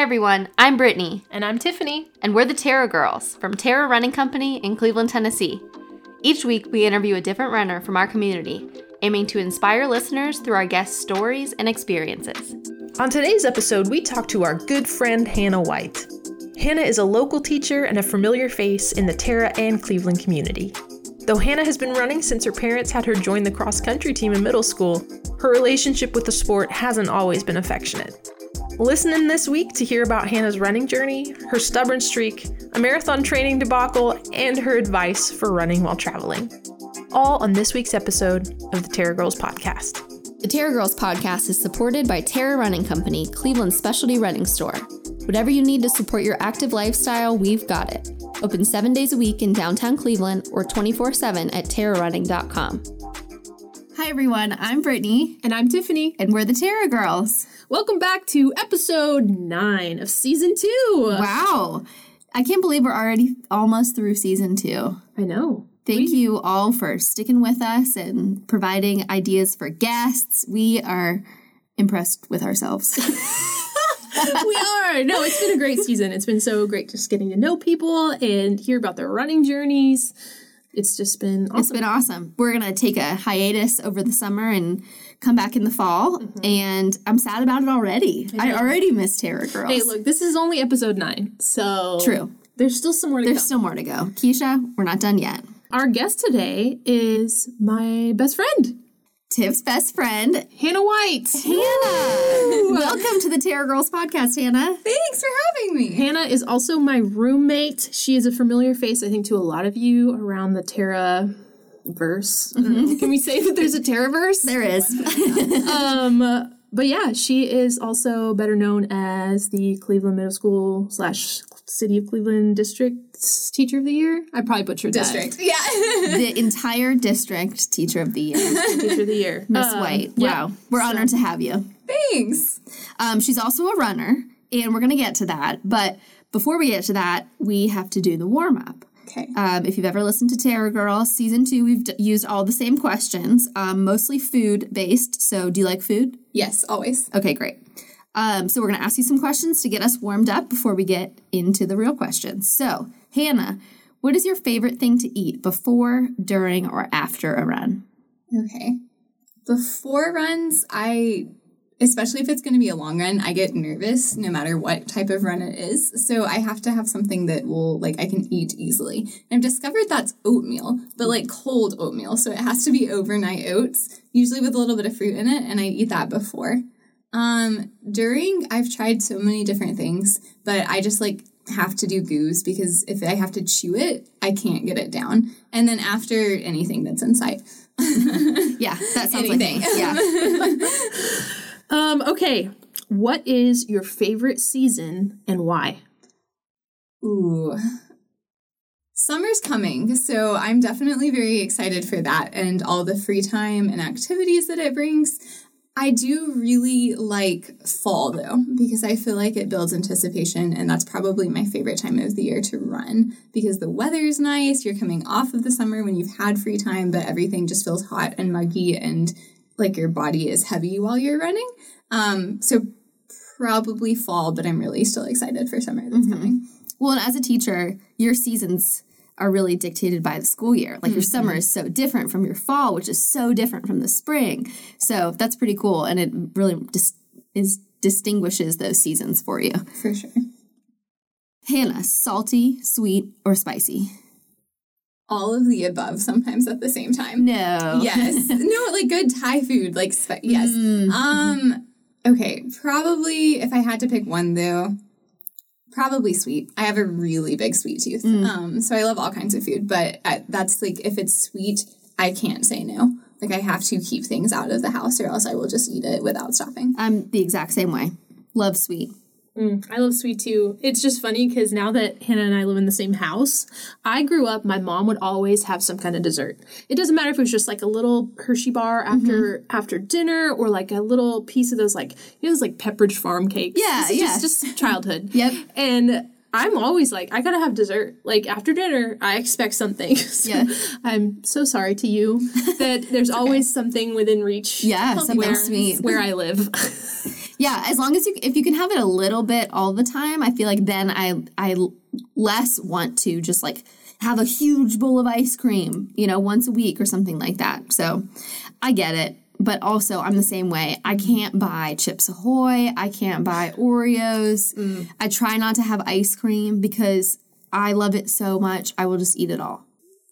Hi everyone, I'm Brittany, And I'm Tiffany. and we're the Terra Girls from Terra Running Company in Cleveland, Tennessee. Each week, we interview a different runner from our community, aiming to inspire listeners through our guests' stories and experiences. On today's episode, we talk to our good friend Hannah White. Hannah is a local teacher and a familiar face in the Terra and Cleveland community. Though Hannah has been running since her parents had her join the cross country team in middle school, her relationship with the sport hasn't always been affectionate. Listen in this week to hear about Hannah's running journey, her stubborn streak, a marathon training debacle, and her advice for running while traveling. All on this week's episode of the Terra Girls podcast. The Terra Girls podcast is supported by Terra Running Company, Cleveland's specialty running store. Whatever you need to support your active lifestyle, we've got it. Open seven days a week in downtown Cleveland or 24 7 at terrarunning.com. Hi everyone, I'm Brittany, And I'm Tiffany. and we're the Terra Girls. Welcome back to episode nine of season two. Wow. I can't believe we're already almost through season two. I know. Thank you all for sticking with us and providing ideas for guests. We are impressed with ourselves. we are. No, it's been a great season. It's been so great just getting to know people and hear about their running journeys. It's just been awesome. It's been awesome. We're going to take a hiatus over the summer and come back in the fall. Mm-hmm. And I'm sad about it already. I, already miss Terra Girls. hey, look, this is only episode nine. So True. There's still some more to There's come. still more to go. Keisha, we're not done yet. Our guest today is my best friend, Tiff's best friend, Hannah White. Hannah. Welcome to the Terra Girls podcast, Hannah. Thanks for having me. Hannah is also my roommate. She is a familiar face, I think, to a lot of you around the Terra verse. I don't. Can we say that there's a Terra verse? There is. Um, but yeah, she is also better known as the Cleveland Middle School slash City of Cleveland District's Teacher of the Year. I probably butchered District. that. Yeah. the entire district teacher of the year, Teacher of the Year, Miss Um, White. yeah. Wow. We're honored to have you. Thanks. Um, she's also a runner, and we're going to get to that. But before we get to that, we have to do the warm up. Okay. Um, if you've ever listened to Terra Girls season two, we've d- used all the same questions, um, mostly food based. So, do you like food? Yes, always. Okay, great. Um, so, we're going to ask you some questions to get us warmed up before we get into the real questions. So, Hannah, what is your favorite thing to eat before, during, or after a run? Okay. Before runs, I, especially if it's going to be a long run, I get nervous no matter what type of run it is. So I have to have something that will, like, I can eat easily. And I've discovered that's oatmeal, but like cold oatmeal. So it has to be overnight oats, usually with a little bit of fruit in it. And I eat that before. Um, during, I've tried so many different things, but I just like have to do goose because if I have to chew it, I can't get it down. And then after anything that's inside. Yeah, that sounds Anything. like. Yeah. Um, okay. What is your favorite season and why? Ooh. Summer's coming, so I'm definitely very excited for that and all the free time and activities that it brings. I do really like fall though, because I feel like it builds anticipation, and that's probably my favorite time of the year to run because the weather is nice. You're coming off of the summer when you've had free time, but everything just feels hot and muggy and like your body is heavy while you're running. Um, so probably fall, but I'm really still excited for summer that's coming. Well, and as a teacher, your seasons are really dictated by the school year. Like your summer is so different from your fall, which is so different from the spring. So that's pretty cool, and it really dis- is distinguishes those seasons for you. For sure. Hannah, salty, sweet, or spicy? All of the above sometimes at the same time. No. Yes. no, like good Thai food, like spe- yes. Um okay, probably if I had to pick one though, probably sweet. I have a really big sweet tooth. Um so I love all kinds of food, but I, that's like if it's sweet, I can't say no. Like I have to keep things out of the house or else I will just eat it without stopping. I'm the exact same way. Love sweet. Mm, I love sweet too. It's just funny because now that Hannah and I live in the same house, I grew up, my mom would always have some kind of dessert. It doesn't matter if it was just like a little Hershey bar mm-hmm. after after dinner or like a little piece of those like you know those like Pepperidge Farm cakes. Yeah, yeah. Just, just childhood. Yep. And I'm always like, I gotta have dessert. Like after dinner, I expect something. So Yeah. I'm so sorry to you that there's always something within reach. Yeah, something where, sweet. Where I live. Yeah, as long as you if you can have it a little bit all the time, I feel like then I I less want to just like have a huge bowl of ice cream, you know, once a week or something like that. So, I get it. But also, I'm the same way. I can't buy Chips Ahoy. I can't buy Oreos. Mm. I try not to have ice cream because I love it so much. I will just eat it all.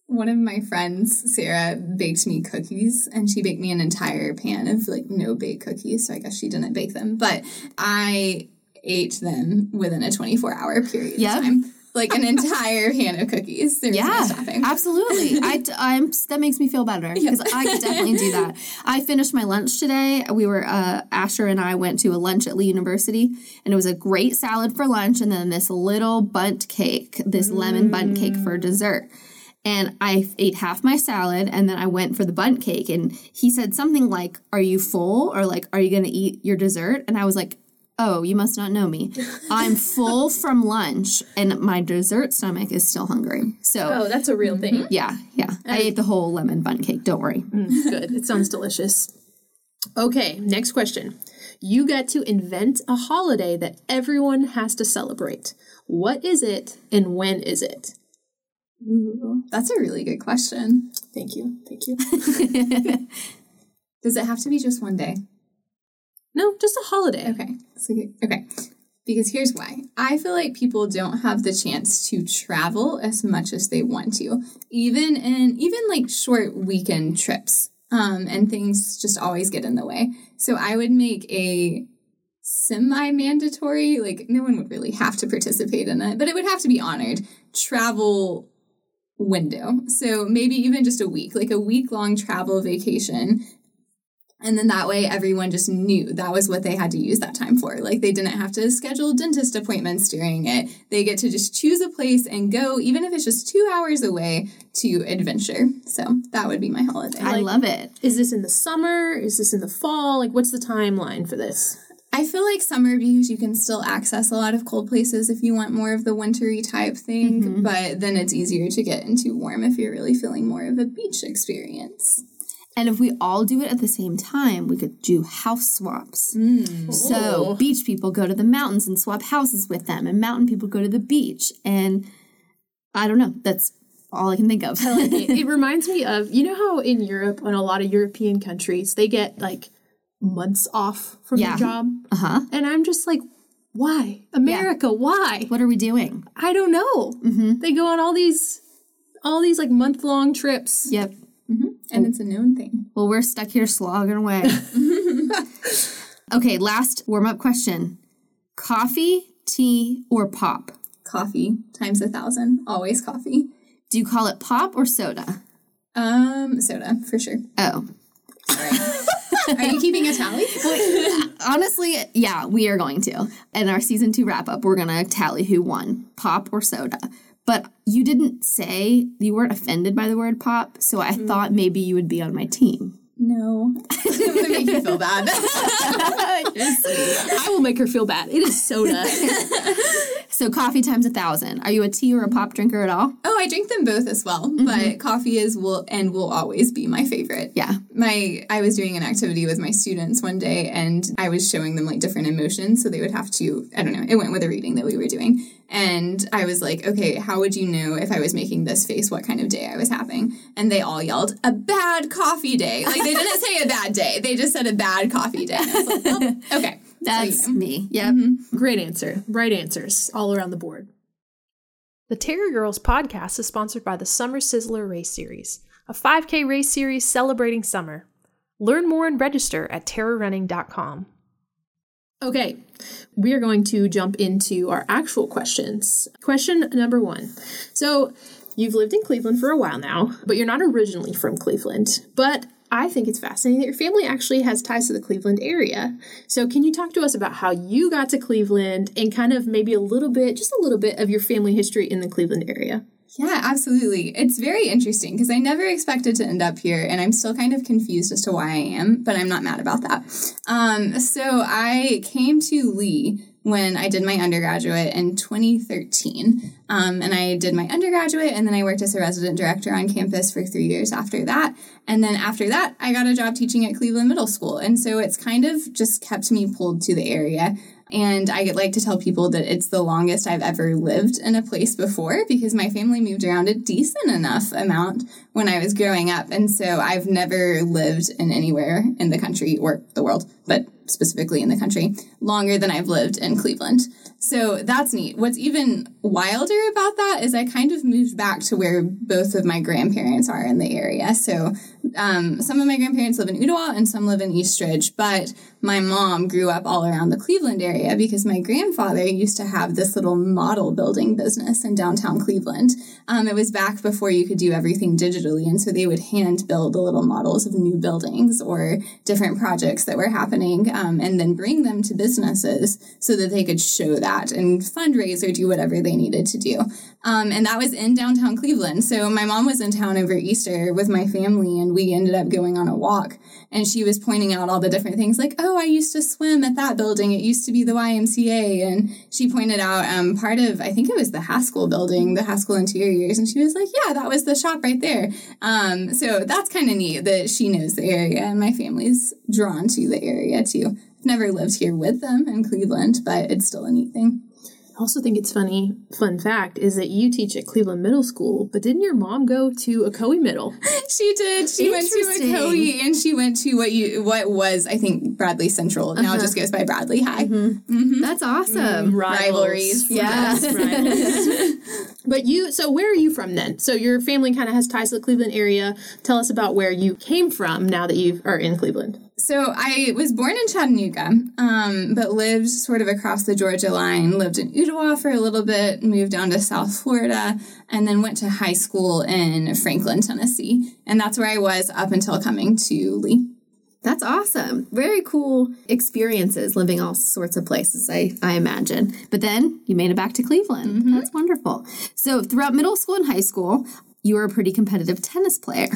One of my friends, Sarah, baked me cookies and she baked me an entire pan of like no bake cookies. So I guess she didn't bake them, but I ate them within a 24 hour period Yep. of time. Like an entire pan of cookies. There no Yeah, stopping. absolutely. I, I'm that makes me feel better because I could definitely do that. I finished my lunch today. We were uh, Asher and I went to a lunch at Lee University, and it was a great salad for lunch, and then this little Bundt cake, this lemon Bundt cake for dessert. And I ate half my salad, and then I went for the Bundt cake. And he said something like, "Are you full?" or like, "Are you going to eat your dessert?" And I was like. Oh, you must not know me. I'm full from lunch and my dessert stomach is still hungry. So, Oh, that's a real thing. Mm-hmm. yeah, yeah. I uh, ate the whole lemon bun cake. Don't worry. Mm, good. It sounds delicious. Okay, next question. You get to invent a holiday that everyone has to celebrate. What is it and when is it? Ooh, that's a really good question. Thank you. Thank you. Does it have to be just one day? No, just a holiday. Okay. So, okay. Because here's why. I feel like people don't have the chance to travel as much as they want to, even in even like short weekend trips. Um, and things just always get in the way. So I would make a semi-mandatory, like no one would really have to participate in it, but it would have to be honored. Travel window. So maybe even just a week, like a week long travel vacation and then that way everyone just knew that was what they had to use that time for. Like they didn't have to schedule dentist appointments during it. They get to just choose a place and go, even if it's just two hours away, to adventure. So that would be my holiday. I love it. Is this in the summer? Is this in the fall? Like, what's the timeline for this? I feel like summer because you can still access a lot of cold places if you want more of the wintry type thing, mm-hmm. but then it's easier to get into warm if you're really feeling more of a beach experience. And if we all do it at the same time, we could do house swaps. Mm. So beach people go to the mountains and swap houses with them, and mountain people go to the beach. And I don't know. That's all I can think of. it, it reminds me of you know how in Europe and a lot of European countries they get like months off from Yeah. their job, uh huh. and I'm just like, why America? Why? What are we doing? I don't know. Mm-hmm. They go on all these, all these like month long trips. Yep. And it's a known thing. Well, we're stuck here slogging away. okay, last warm up question coffee, tea, or pop? Coffee times a thousand. Always coffee. Do you call it pop or soda? Um, soda for sure. Oh. Are you keeping a tally? Honestly, yeah, we are going to. In our season two wrap up, we're going to tally who won pop or soda. But you didn't say you weren't offended by the word pop, so I mm-hmm. thought maybe you would be on my team. No. I'm gonna make you feel bad. I will make her feel bad. It is soda. So coffee times a thousand. Are you a tea or a pop drinker at all? oh, I drink them both as well, mm-hmm. but coffee is will and will always be my favorite. Yeah. My I was doing an activity with my students one day and I was showing them like different emotions so they would have to I don't know, it went with a reading that we were doing. And I was like, okay, how would you know if I was making this face what kind of day I was having? And they all yelled, a bad coffee day. Like they didn't say a bad day. They just said a bad coffee day. Like, oh, okay. That's So, yeah. me. Yep. Mm-hmm. Great answer. Right answers all around the board. The Terra Girls podcast is sponsored by the Summer Sizzler Race Series, a 5K race series celebrating summer. Learn more and register at terrarunning.com. Okay, we are going to jump into our actual questions. Question number one. So, you've lived in Cleveland for a while now, but you're not originally from Cleveland. But I think it's fascinating that your family actually has ties to the Cleveland area. So, can you talk to us about how you got to Cleveland and kind of maybe a little bit, just a little bit of your family history in the Cleveland area? Yeah, absolutely. It's very interesting because I never expected to end up here, and I'm still kind of confused as to why I am, but I'm not mad about that. Um, so I came to Lee when I did my undergraduate in 2013. Um, and I did my undergraduate, and then I worked as a resident director on campus for three years after that. And then after that, I got a job teaching at Cleveland Middle School. And so it's kind of just kept me pulled to the area. And I like to tell people that it's the longest I've ever lived in a place before because my family moved around a decent enough amount when I was growing up. And so I've never lived in anywhere in the country or the world, but specifically in the country, longer than I've lived in Cleveland. So that's neat. What's even wilder about that is I kind of moved back to where both of my grandparents are in the area. So um, some of my grandparents live in Ooltewah and some live in East Ridge, but my mom grew up all around the Cleveland area because my grandfather used to have this little model building business in downtown Cleveland. Um, it was back before you could do everything digitally, and so they would hand build the little models of new buildings or different projects that were happening um, and then bring them to businesses so that they could show that and fundraise or do whatever they needed to do. Um, and that was in downtown Cleveland. So my mom was in town over Easter with my family, and we ended up going on a walk. And she was pointing out all the different things like, oh, I used to swim at that building. It used to be the YMCA. And she pointed out um, part of, I think it was the Haskell building, the Haskell Interiors. And she was like, yeah, that was the shop right there. Um, so that's kind of neat that she knows the area, and my family's drawn to the area too. I've never lived here with them in Cleveland, but it's still a neat thing. I also think it's funny, fun fact, is that you teach at Cleveland Middle School, but didn't your mom go to Ocoee Middle? she did. She went to Ocoee and she went to what you what was, I think, Bradley Central. Now uh-huh. it just goes by Bradley High. Mm-hmm. Mm-hmm. That's awesome. Mm, Rivalries. Yes. but you, so where are you from then? So your family kind of has ties to the Cleveland area. Tell us about where you came from now that you are in Cleveland. So I was born in Chattanooga, um, but lived sort of across the Georgia line. Lived in Ooltewah for a little bit, moved down to South Florida, and then went to high school in Franklin, Tennessee. And that's where I was up until coming to Lee. That's awesome. Very cool experiences living all sorts of places, I, I imagine. But then you made it back to Cleveland. Mm-hmm. That's wonderful. So, throughout middle school and high school, you were a pretty competitive tennis player.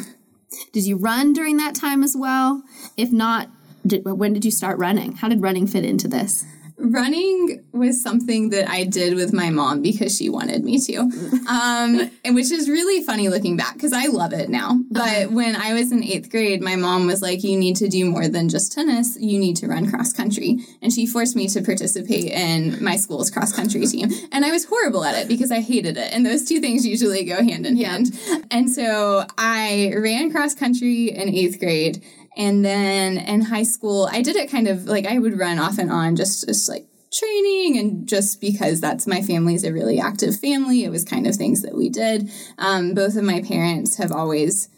Did you run during that time as well? If not, did, when did you start running? How did running fit into this? Running was something that I did with my mom because she wanted me to, um, and which is really funny looking back because I love it now. But uh-huh. when I was in eighth grade, my mom was like, "You need to do more than just tennis. You need to run cross country," and she forced me to participate in my school's cross country team. And I was horrible at it because I hated it, and those two things usually go hand in hand. And so I ran cross country in eighth grade and then in high school, I did it kind of like I would run off and on, just, just like training and just because that's my family's a really active family it was kind of things that we did. Um, both of my parents have always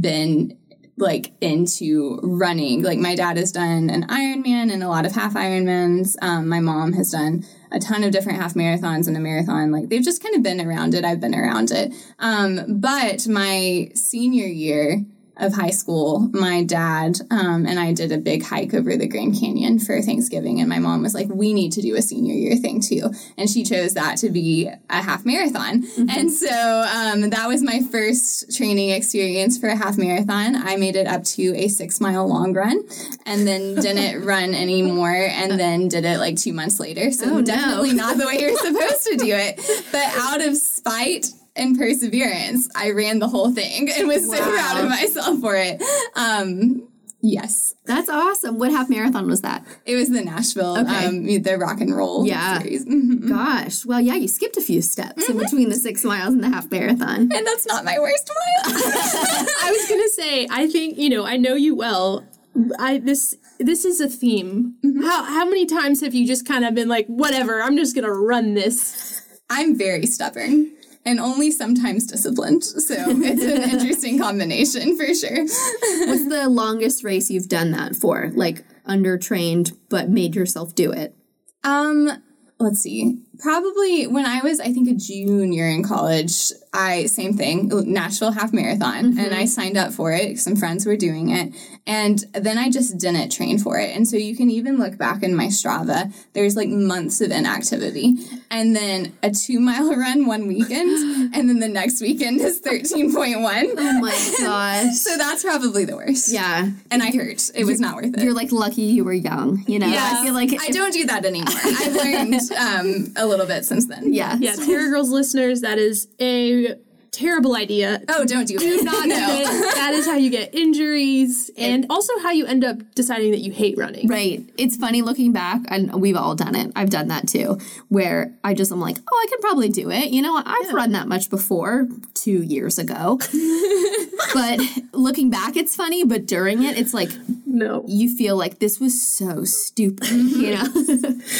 been like into running. Like my dad has done an ironman and a lot of half ironmans. Um, my mom has done a ton of different half marathons and a marathon. Like they've just kind of been around it. I've been around it. Um, but my senior year of high school, my dad um, and I did a big hike over the Grand Canyon for Thanksgiving. And my mom was like, we need to do a senior year thing too. And she chose that to be a half marathon. Mm-hmm. And so um, that was my first training experience for a half marathon. I made it up to a six mile long run and then didn't run anymore and then did it like two months later. So oh, definitely no. not the way you're supposed to do it. But out of spite, and perseverance, I ran the whole thing and was wow. so proud of myself for it. Um, yes. That's awesome. What half marathon was that? It was the Nashville, okay. um, the rock and roll yeah. series. Mm-hmm. Gosh. Well, yeah, you skipped a few steps mm-hmm. in between the six miles and the half marathon. And that's not my worst mile. I was going to say, I think, you know, I know you well. I this this is a theme. Mm-hmm. How how many times have you just kind of been like, whatever, I'm just gonna run this? I'm very stubborn and only sometimes disciplined. So it's an interesting combination for sure. What's the longest race you've done that for? Like undertrained, but made yourself do it? Um, let's see. Probably when I was, I think, a junior in college, I, same thing, Nashville half marathon. Mm-hmm. And I signed up for it. Some friends were doing it. And then I just didn't train for it. And so you can even look back in my Strava, there's like months of inactivity. And then a two mile run one weekend, and then the next weekend is 13.1. Oh my gosh. So that's probably the worst. yeah. And I hurt. It was not worth it. You're like lucky you were young, you know? Yes. I feel like I don't do that anymore. I've learned um, a little bit since then. Yeah. Yeah, Terra Girls listeners, that is a terrible idea. Oh, don't do it. Not no. good. That is how you get injuries and also how you end up deciding that you hate running. Right. It's funny looking back, and we've all done it. I've done that too, where I just am like, oh, I can probably do it. You know, I've run that much before two years ago. but looking back, it's funny. But during it, it's like No. you feel like this was so stupid. You mm-hmm. know?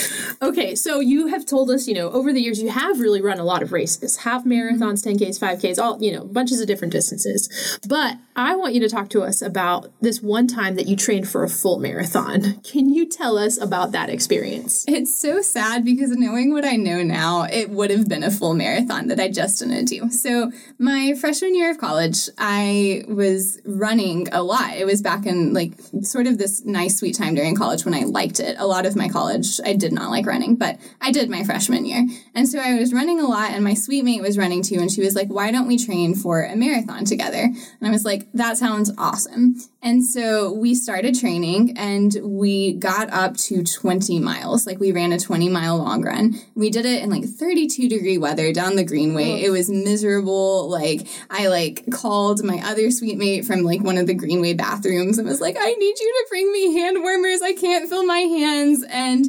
Okay, so you have told us, you know, over the years you have really run a lot of races, half marathons, mm-hmm. 10Ks, 5Ks, all, you know, bunches of different distances. But I want you to talk to us about this one time that you trained for a full marathon. Can you tell us about that experience? It's so sad because knowing what I know now, it would have been a full marathon that I just didn't do. So, my freshman year of college, I was running a lot. It was back in like sort of this nice sweet time during college when I liked it. A lot of my college, I did not like running, but I did my freshman year. And so I was running a lot, and my suite mate was running too. And she was like, Why don't we train for a marathon together? And I was like, That sounds awesome. And so we started training and we got up to 20 miles. Like we ran a 20 mile long run. We did it in like 32 degree weather down the Greenway. It was miserable. Like I like called my other suite mate from like one of the Greenway bathrooms and was like, I need you to bring me hand warmers. I can't feel my hands. And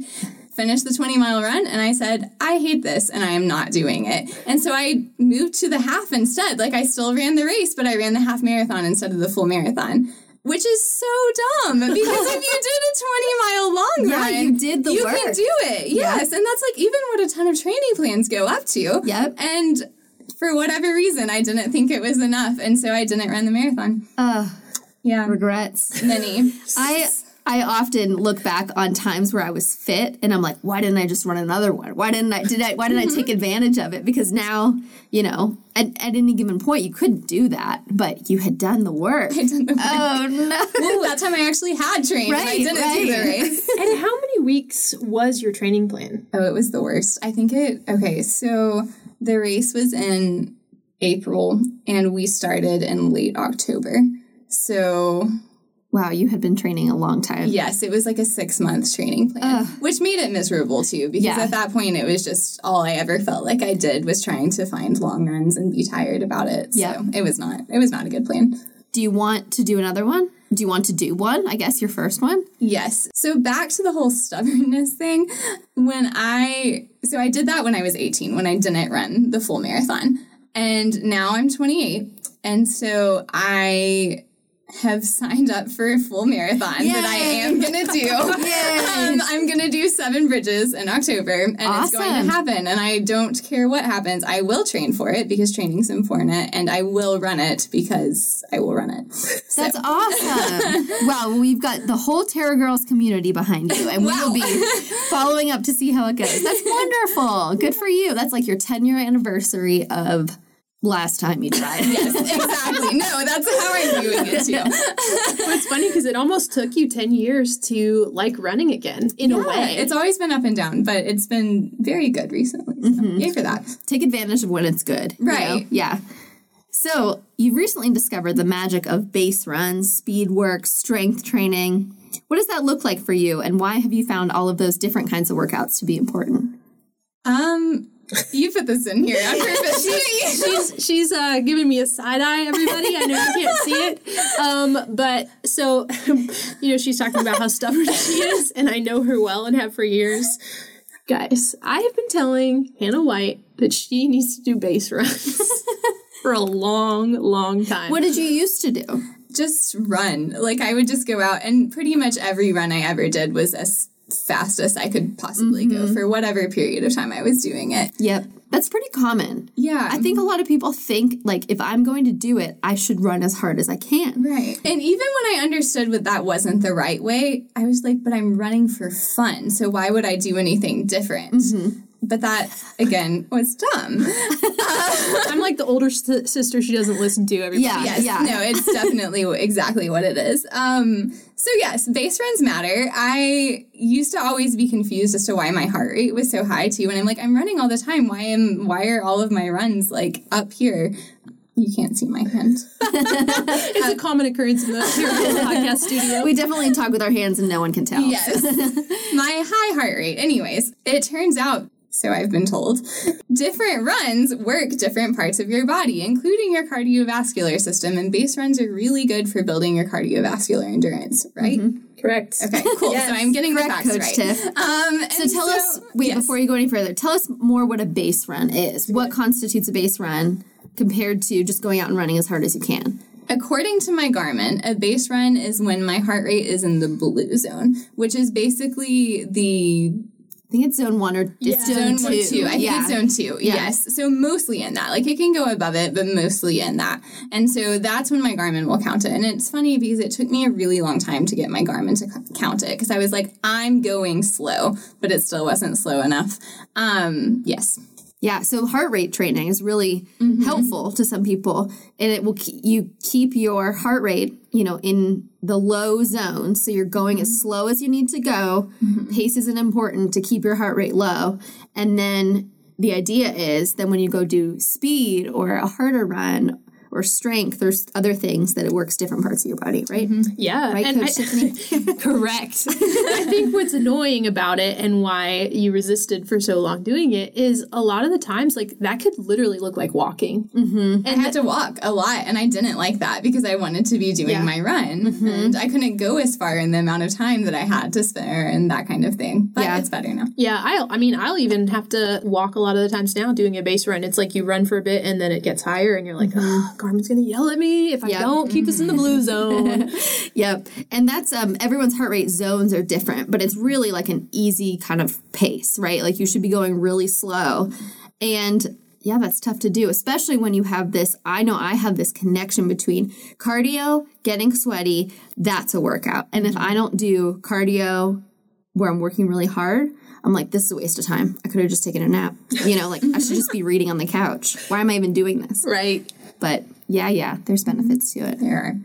finished the 20 mile run and I said, I hate this and I am not doing it. And so I moved to the half instead. Like I still ran the race, but I ran the half marathon instead of the full marathon. Which is so dumb because if you did a 20 mile long Yeah, run, you did the you work. can do it. Yes. And that's like even what a ton of training plans go up to. Yep. And for whatever reason, I didn't think it was enough. And so I didn't run the marathon. uh, Yeah. regrets. Many. I I often look back on times where I was fit and I'm like, why didn't I just run another one? Why didn't I did I why didn't I take mm-hmm. advantage of it? Because now, you know, at, at any given point you couldn't do that, but you had done the work. I didn't know. Oh no. Well, that time I actually had trained and I Right, didn't do the right. race. And how many weeks was your training plan? Oh, it was the worst. I think it, okay, so the race was in April and we started in late October. So, Wow, you had been training a long time. yes, it was like a six month training plan, which made it miserable too, because Yeah. at that point it was just all I ever felt like I did was trying to find long runs and be tired about it. So Yeah. it was not, it was not a good plan. Do you want to do another one? Do you want to do one? I guess your first one? Yes. So back to the whole stubbornness thing. When I so I did that when I was 18 when I didn't run the full marathon. And now I'm 28. And so I have signed up for a full marathon that I am going to do. um, I'm going to do Seven Bridges in October and it's going to happen and I don't care what happens. I will train for it because training's important and I will run it because I will run it. So- That's awesome. wow, we've got the whole Terra Girls community behind you, and we will be following up to see how it goes. That's wonderful. Good for you. That's like your 10 year anniversary of last time you tried. yes, exactly. No, that's how I'm viewing it too. It's funny because it almost took you 10 years to like running again in a way. It's always been up and down, but it's been very good recently. So yay for that. Take advantage of when it's good. you know? Right. Yeah. So, you recently discovered the magic of base runs, speed work, strength training. What does that look like for you, and why have you found all of those different kinds of workouts to be important? Um, you put this in here on purpose. she's she's uh, giving me a side eye, everybody. I know you can't see it, um, but so you know she's talking about how stubborn she is, and I know her well and have for years. Guys, I have been telling Hannah White that she needs to do base runs for a long, long time. What did you used to do? just run. Like I would just go out, and pretty much every run I ever did was as fast as I could possibly go for whatever period of time I was doing it. Yep. That's pretty common. Yeah, I think a lot of people think like if I'm going to do it, I should run as hard as I can. Right. And even when I understood that that wasn't the right way, I was like, but I'm running for fun. So why would I do anything different? but that again was dumb. I'm like the older s- sister she doesn't listen to. Everybody. Yeah. Yes, no, it's definitely exactly what it is. Um, so yes, base runs matter. I used to always be confused as to why my heart rate was so high too, and I'm like, I'm running all the time. Why am why are all of my runs like up here? You can't see my hand. It's a common occurrence in the, in the podcast studio. We definitely talk with our hands and no one can tell. Yes. My high heart rate. Anyways, it turns out, so I've been told, different runs work different parts of your body, including your cardiovascular system. And base runs are really good for building your cardiovascular endurance, right? Correct. Okay, cool. So I'm getting Correct, the facts Coach right. Tiff. Um, So tell us, wait, before you go any further, tell us more what a base run is. What constitutes a base run compared to just going out and running as hard as you can? According to my Garmin, a base run is when my heart rate is in the blue zone, which is basically the I think it's zone one or it's zone, zone two. two. I think yeah. it's zone two. Yeah. Yes. So mostly in that. Like it can go above it, but mostly in that. And so that's when my Garmin will count it. And it's funny because it took me a really long time to get my Garmin to count it because I was like, I'm going slow, but it still wasn't slow enough. Um, yes. Yeah, so heart rate training is really Mm-hmm. helpful to some people, and it will keep, you keep your heart rate, you know, in the low zone. So you're going Mm-hmm. as slow as you need to go. Pace isn't important to keep your heart rate low, and then the idea is that when you go do speed or a harder run or strength, there's other things that it works different parts of your body, right? Mm-hmm. Yeah. Right, and Coach I- Correct. I think what's annoying about it and why you resisted for so long doing it is a lot of the times, like, that could literally look like walking. Mm-hmm. I had to walk a lot, and I didn't like that because I wanted to be doing Yeah. my run, mm-hmm. and I couldn't go as far in the amount of time that I had to spare and that kind of thing. But Yeah. it's better now. Yeah, I, I mean, I'll even have to walk a lot of the times now doing a base run. It's like you run for a bit and then it gets higher, and you're like, oh, Garmin's going to yell at me if I don't keep this in the blue zone. Yep. And that's um everyone's heart rate zones are different, but it's really like an easy kind of pace, right? Like you should be going really slow. And yeah, that's tough to do, especially when you have this. I know I have this connection between cardio, getting sweaty, that's a workout. And if I don't do cardio where I'm working really hard, I'm like, this is a waste of time. I could have just taken a nap. You know, like I should just be reading on the couch. Why am I even doing this? right. But yeah, yeah, there's mm-hmm. benefits to it. There are.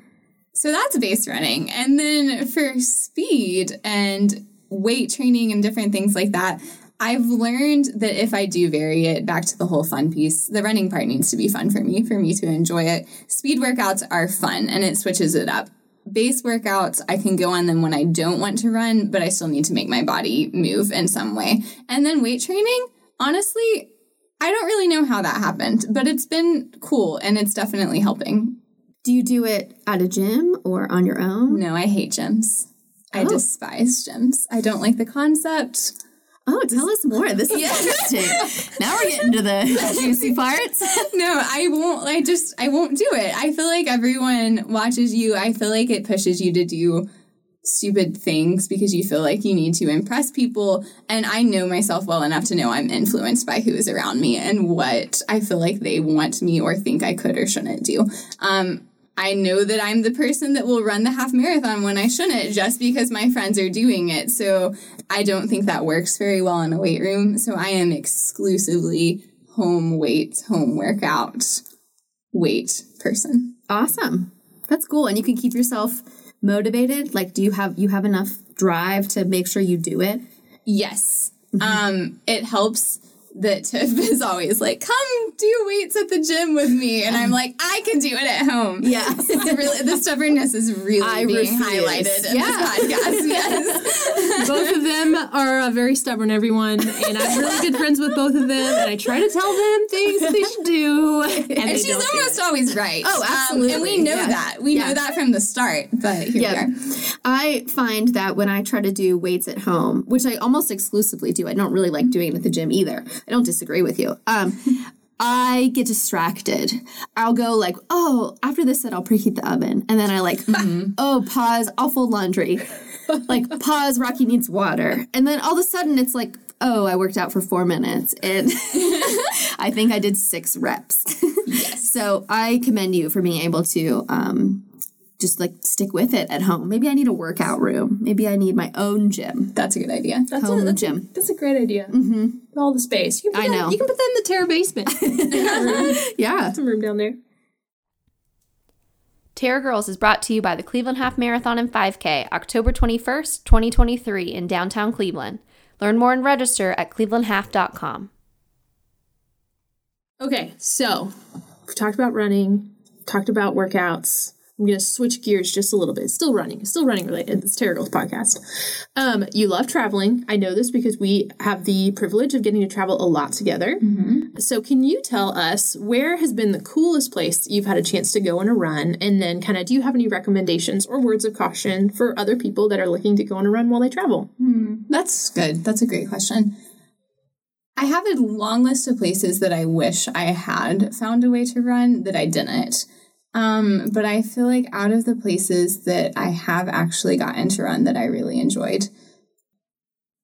So that's base running. And then for speed and weight training and different things like that, I've learned that if I do vary it back to the whole fun piece, the running part needs to be fun for me, for me to enjoy it. Speed workouts are fun and it switches it up. Base workouts, I can go on them when I don't want to run, but I still need to make my body move in some way. And then weight training, honestly, I don't really know how that happened, but it's been cool and it's definitely helping. Do you do it at a gym or on your own? No, I hate gyms. I oh. despise gyms. I don't like the concept. Oh, tell us more. This is interesting. now we're getting to the juicy parts. No, I won't. I just, I won't do it. I feel like everyone watches you. I feel like it pushes you to do stupid things because you feel like you need to impress people. And I know myself well enough to know I'm influenced by who is around me and what I feel like they want me or think I could or shouldn't do. Um, I know that I'm the person that will run the half marathon when I shouldn't just because my friends are doing it. So I don't think that works very well in a weight room. So I am exclusively home weight, home workout weight person. Awesome. That's cool. And you can keep yourself motivated. Like, do you have you have enough drive to make sure you do it? Yes. Um, it helps that Tiff is always like, come do weights at the gym with me. And I'm like, I can do it at home. Yeah. Really, the stubbornness is really I being refuse. highlighted in Yeah. this podcast. Yes. Both of them are uh, very stubborn, everyone. And I'm really good friends with both of them. And I try to tell them things that they should do. And, And she's almost always right. Oh, Um, and we know Yeah. that. We Yeah. know that from the start. But here Yeah. we are. I find that when I try to do weights at home, which I almost exclusively do, I don't really like doing it at the gym either. I don't disagree with you. Um, I get distracted. I'll go like, oh, after this set, I'll preheat the oven. And then I like, oh, pause, I'll fold laundry. Like, pause, Rocky needs water. And then all of a sudden it's like, oh, I worked out for four minutes and I think I did six reps. yes. So I commend you for being able to um, just like stick with it at home. Maybe I need a workout room. Maybe I need my own gym. That's a good idea. That's Home a, that's gym. A, that's a great idea. Mm-hmm. All the space. You can put I that- know. You can put that in the Terra basement. Yeah. Some room down there. Terra Girls is brought to you by the Cleveland Half Marathon and 5K, October 21st, 2023, in downtown Cleveland. Learn more and register at clevelandhalf.com. Okay, so we've talked about running, talked about workouts. I'm gonna switch gears just a little bit. It's still running, it's still running related. It's Terra Girls podcast. Um, you love traveling. I know this because we have the privilege of getting to travel a lot together. So, can you tell us where has been the coolest place you've had a chance to go on a run? And then, kind of, do you have any recommendations or words of caution for other people that are looking to go on a run while they travel? That's good. That's a great question. I have a long list of places that I wish I had found a way to run that I didn't. Um, but I feel like out of the places that I have actually gotten to run that I really enjoyed,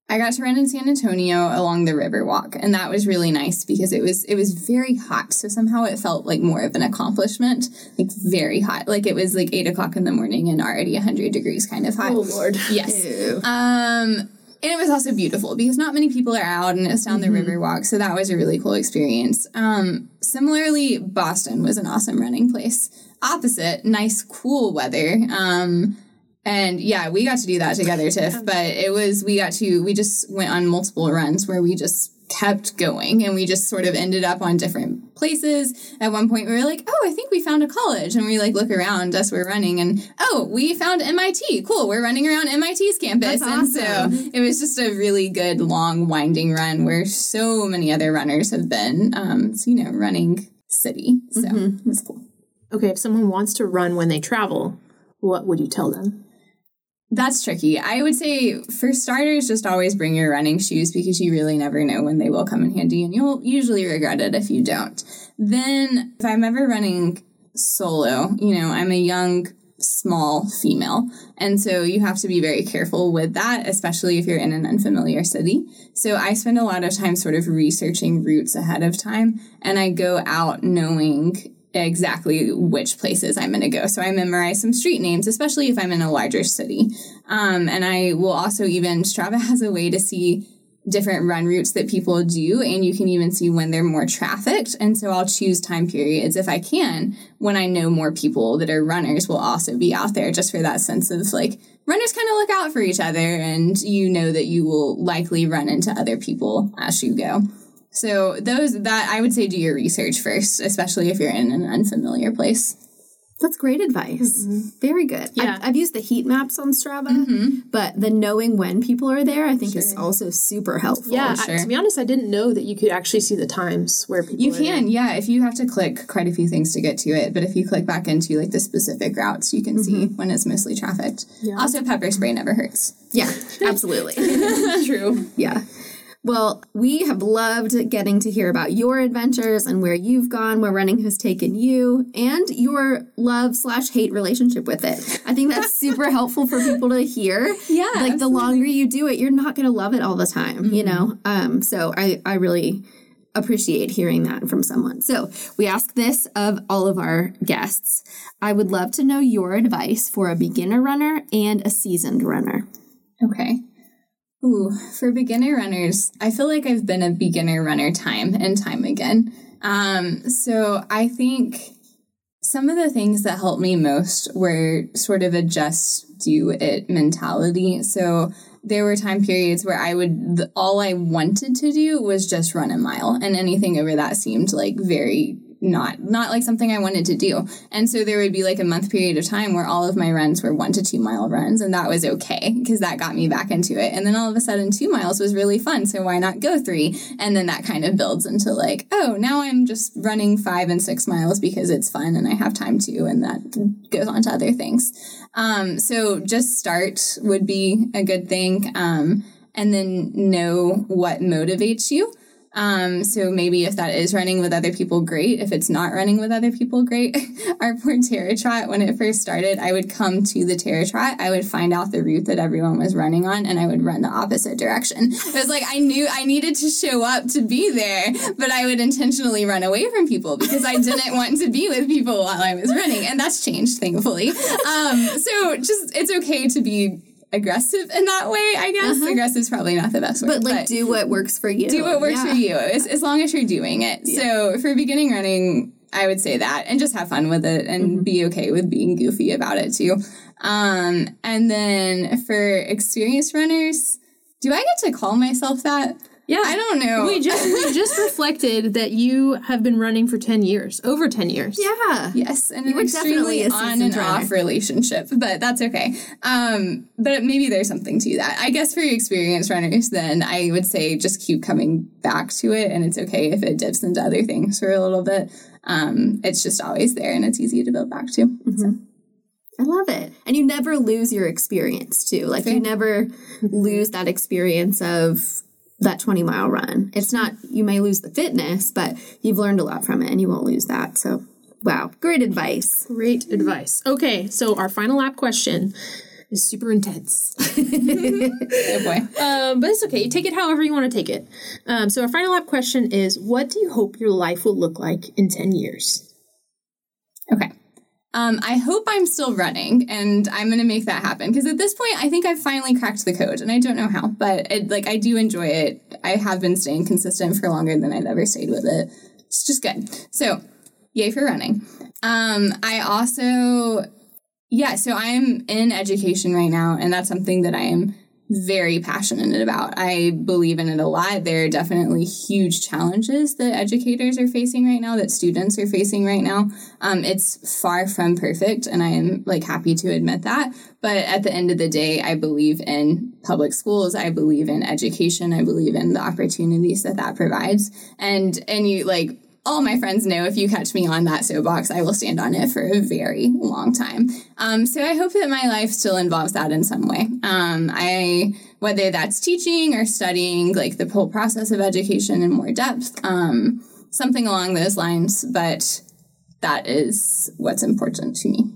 I got to run in San Antonio along the Riverwalk, and that was really nice because it was it was very hot. So somehow it felt like more of an accomplishment, like very hot. Like it was like eight o'clock in the morning and already hundred degrees, kind of hot. Oh, Lord. Yes. Um, and it was also beautiful because not many people are out and it's down the river walk. So that was a really cool experience. Um, similarly, Boston was an awesome running place. Opposite, nice, cool weather. Um, and yeah, we got to do that together, Tiff. But it was, we got to, we just went on multiple runs where we just kept going and we just sort of ended up on different places. At one point, we were like, oh, I think we found a college. And we like look around as we're running and, oh, we found MIT. Cool. We're running around MIT's campus. And so it was just a really good, long, winding run where so many other runners have been, um, so, you know, running city. So it was cool. Okay, if someone wants to run when they travel, what would you tell them? That's tricky. I would say for starters, just always bring your running shoes because you really never know when they will come in handy and you'll usually regret it if you don't. Then, if I'm ever running solo, you know, I'm a young, small female. And so you have to be very careful with that, especially if you're in an unfamiliar city. So I spend a lot of time sort of researching routes ahead of time and I go out knowing exactly which places I'm going to go. So I memorize some street names, especially if I'm in a larger city. Um, and I will also even, Strava has a way to see different run routes that people do, and you can even see when they're more trafficked. And so I'll choose time periods if I can when I know more people that are runners will also be out there just for that sense of like, runners kind of look out for each other, and you know that you will likely run into other people as you go. So those that I would say do your research first, especially if you're in an unfamiliar place. That's great advice. Mm-hmm. Very good. Yeah. I've, I've used the heat maps on Strava, mm-hmm. but the knowing when people are there, I think, is also super helpful. Yeah, I- to be honest, I didn't know that you could actually see the times where people You are can, yeah, if you have to click quite a few things to get to it, but if you click back into like the specific routes, you can see mm-hmm. when it's mostly trafficked. Also, pepper spray never hurts. Yeah, absolutely. there. True. yeah. Well, we have loved getting to hear about your adventures and where you've gone, where running has taken you, and your love slash hate relationship with it. I think that's super helpful for people to hear. Yeah, Like the longer you do it, you're not going to love it all the time, you know? Um, so I, I really appreciate hearing that from someone. So we ask this of all of our guests. I would love to know your advice for a beginner runner and a seasoned runner. Okay. Ooh, for beginner runners, I feel like I've been a beginner runner time and time again. Um, so I think some of the things that helped me most were sort of a just do it mentality. So there were time periods where I would, all I wanted to do was just run a mile, and anything over that seemed like very not not like something I wanted to do. And so there would be like a month period of time where all of my runs were one to two mile runs, and that was okay because that got me back into it. And then all of a sudden, two miles was really fun, so why not go three? And then that kind of builds into like, oh, now I'm just running five and six miles because it's fun and I have time to, and that goes on to other things. Um, so just start would be a good thing, um, and then know what motivates you. Um, so maybe if that is running with other people, great. If it's not running with other people, great. Our poor Terra Trot, when it first started, I would come to the Terra Trot, I would find out the route that everyone was running on, and I would run the opposite direction. It was like I knew I needed to show up to be there, but I would intentionally run away from people because I didn't want to be with people while I was running, and that's changed, thankfully. Um, so just it's okay to be aggressive in that way, I guess. Uh-huh. Aggressive is probably not the best word. But like but do what works for you. Do what works yeah. for you, as, as long as you're doing it. Yeah. So for beginning running, I would say that and just have fun with it and mm-hmm. be okay with being goofy about it too. Um, and then for experienced runners, do I get to call myself that? Yeah, I don't know. We just we just reflected that you have been running for ten years, over ten years. Yeah. Yes, and you an extremely on and runner. off relationship, but that's okay. Um, but maybe there's something to that. I guess for experienced runners, then I would say just keep coming back to it, and it's okay if it dips into other things for a little bit. Um, it's just always there, and it's easy to build back to. Mm-hmm. So. I love it. And you never lose your experience too. Like Fair. you never lose that experience of that 20 mile run. It's not, you may lose the fitness, but you've learned a lot from it and you won't lose that. So, wow, great advice. Great advice. Okay, so our final lap question is super intense. oh boy. Um, but it's okay. You take it however you want to take it. Um, so, our final lap question is What do you hope your life will look like in 10 years? Okay. Um, I hope I'm still running, and I'm going to make that happen because at this point, I think I've finally cracked the code, and I don't know how, but it, like I do enjoy it. I have been staying consistent for longer than I've ever stayed with it. It's just good. So, yay for running. Um, I also, yeah, so I'm in education right now, and that's something that I am very passionate about. I believe in it a lot. There are definitely huge challenges that educators are facing right now, that students are facing right now. Um, it's far from perfect, and I am like happy to admit that. But at the end of the day, I believe in public schools. I believe in education. I believe in the opportunities that that provides. And and you like all my friends know if you catch me on that soapbox, I will stand on it for a very long time. Um, so I hope that my life still involves that in some way. Um, I whether that's teaching or studying, like the whole process of education in more depth, um, something along those lines. But that is what's important to me.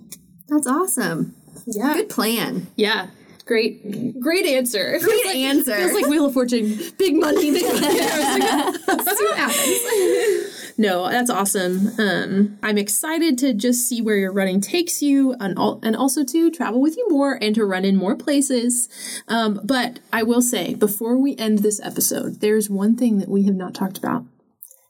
That's awesome. Yeah, good plan. Yeah. Great, great answer. Great feels like, answer. Feels like Wheel of Fortune. Big money. Big money. See what happens. No, that's awesome. Um, I'm excited to just see where your running takes you, and, al- and also to travel with you more and to run in more places. Um, but I will say, before we end this episode, there's one thing that we have not talked about,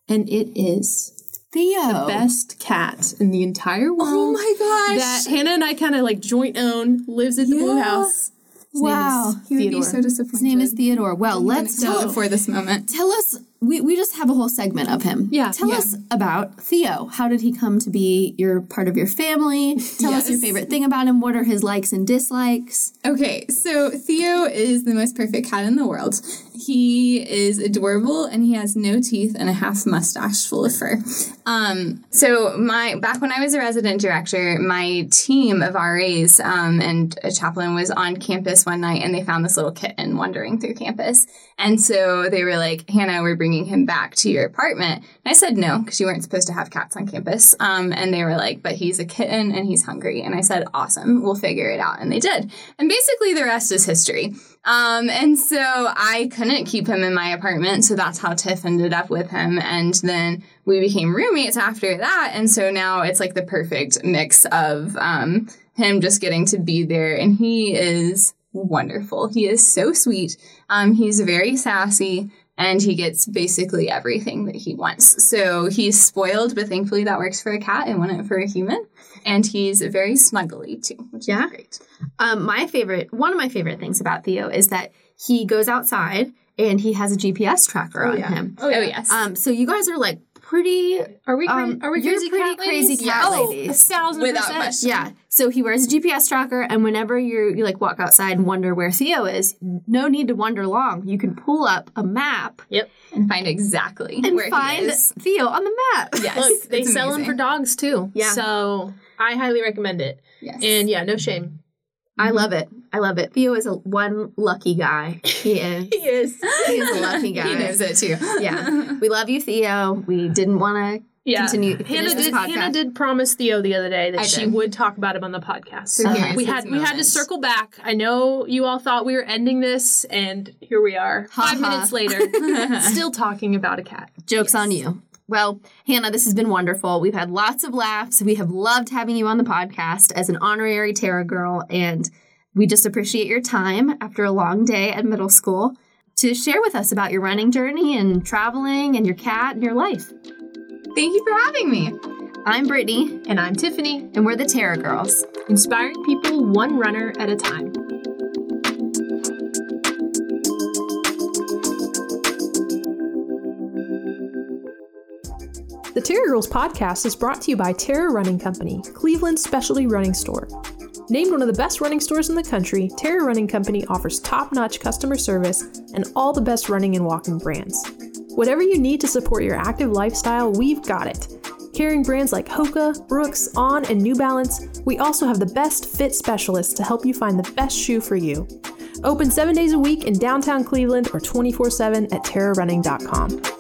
and it is Theo. The best cat in the entire world. Oh my gosh. That Hannah and I kind of like joint own, lives at the yeah. Blue House. His wow. He would be so disappointed. His name is Theodore. Well, let's tell before this moment. Tell us we, we just have a whole segment of him. Yeah. Tell yeah. us about Theo. How did he come to be your part of your family? Tell yes. us your favorite thing about him. What are his likes and dislikes? Okay, so Theo is the most perfect cat in the world. He is adorable and he has no teeth and a half mustache full of fur. Um, so my back when I was a resident director, my team of RAs um, and a chaplain was on campus one night and they found this little kitten wandering through campus. And so they were like, Hannah, we're bringing him back to your apartment. And I said no, because you weren't supposed to have cats on campus. Um, and they were like, but he's a kitten and he's hungry. And I said, awesome, we'll figure it out. And they did. And basically the rest is history. Um, and so I couldn't keep him in my apartment. So that's how Tiff ended up with him. And then we became roommates after that. And so now it's like the perfect mix of um, him just getting to be there. And he is wonderful. He is so sweet. Um, he's very sassy and he gets basically everything that he wants. So he's spoiled, but thankfully that works for a cat and wouldn't for a human. And he's very snuggly too, which yeah. is great. Um, my favorite, one of my favorite things about Theo is that he goes outside and he has a GPS tracker oh, on yeah. him. Oh, yeah. oh yes. Um, so you guys are like pretty. Are we? Um, are we crazy pretty cat crazy cat oh, ladies? a thousand Without percent. question. Yeah. So he wears a GPS tracker, and whenever you're you like walk outside and wonder where Theo is, no need to wonder long. You can pull up a map. Yep. And find exactly and where find he is. Theo on the map. Yes. Look, they sell amazing. them for dogs too. Yeah. So I highly recommend it. Yes. And yeah, no shame. I love it. I love it. Theo is a one lucky guy. He is. He is. he is a lucky guy. He knows it too. Yeah. We love you, Theo. We didn't want to Yeah. continue Hannah did. Hannah did promise Theo the other day that I she did. would talk about him on the podcast. So we had we had to circle back. I know you all thought we were ending this, and here we are, five ha. minutes later, still talking about a cat. Joke's on you. Well, Hannah, this has been wonderful. We've had lots of laughs. We have loved having you on the podcast as an honorary Terra girl, and we just appreciate your time after a long day at middle school to share with us about your running journey and traveling and your cat and your life. Thank you for having me. I'm Brittany, And I'm Tiffany, and we're the Terra Girls. inspiring people one runner at a time. The Terra Girls podcast is brought to you by Terra Running Company, Cleveland's specialty running store. Named one of the best running stores in the country, Terra Running Company offers top notch customer service and all the best running and walking brands. Whatever you need to support your active lifestyle, we've got it. Carrying brands like Hoka, Brooks, On, and New Balance, we also have the best fit specialists to help you find the best shoe for you. Open seven days a week in downtown Cleveland or 24 7 at terrarunning.com.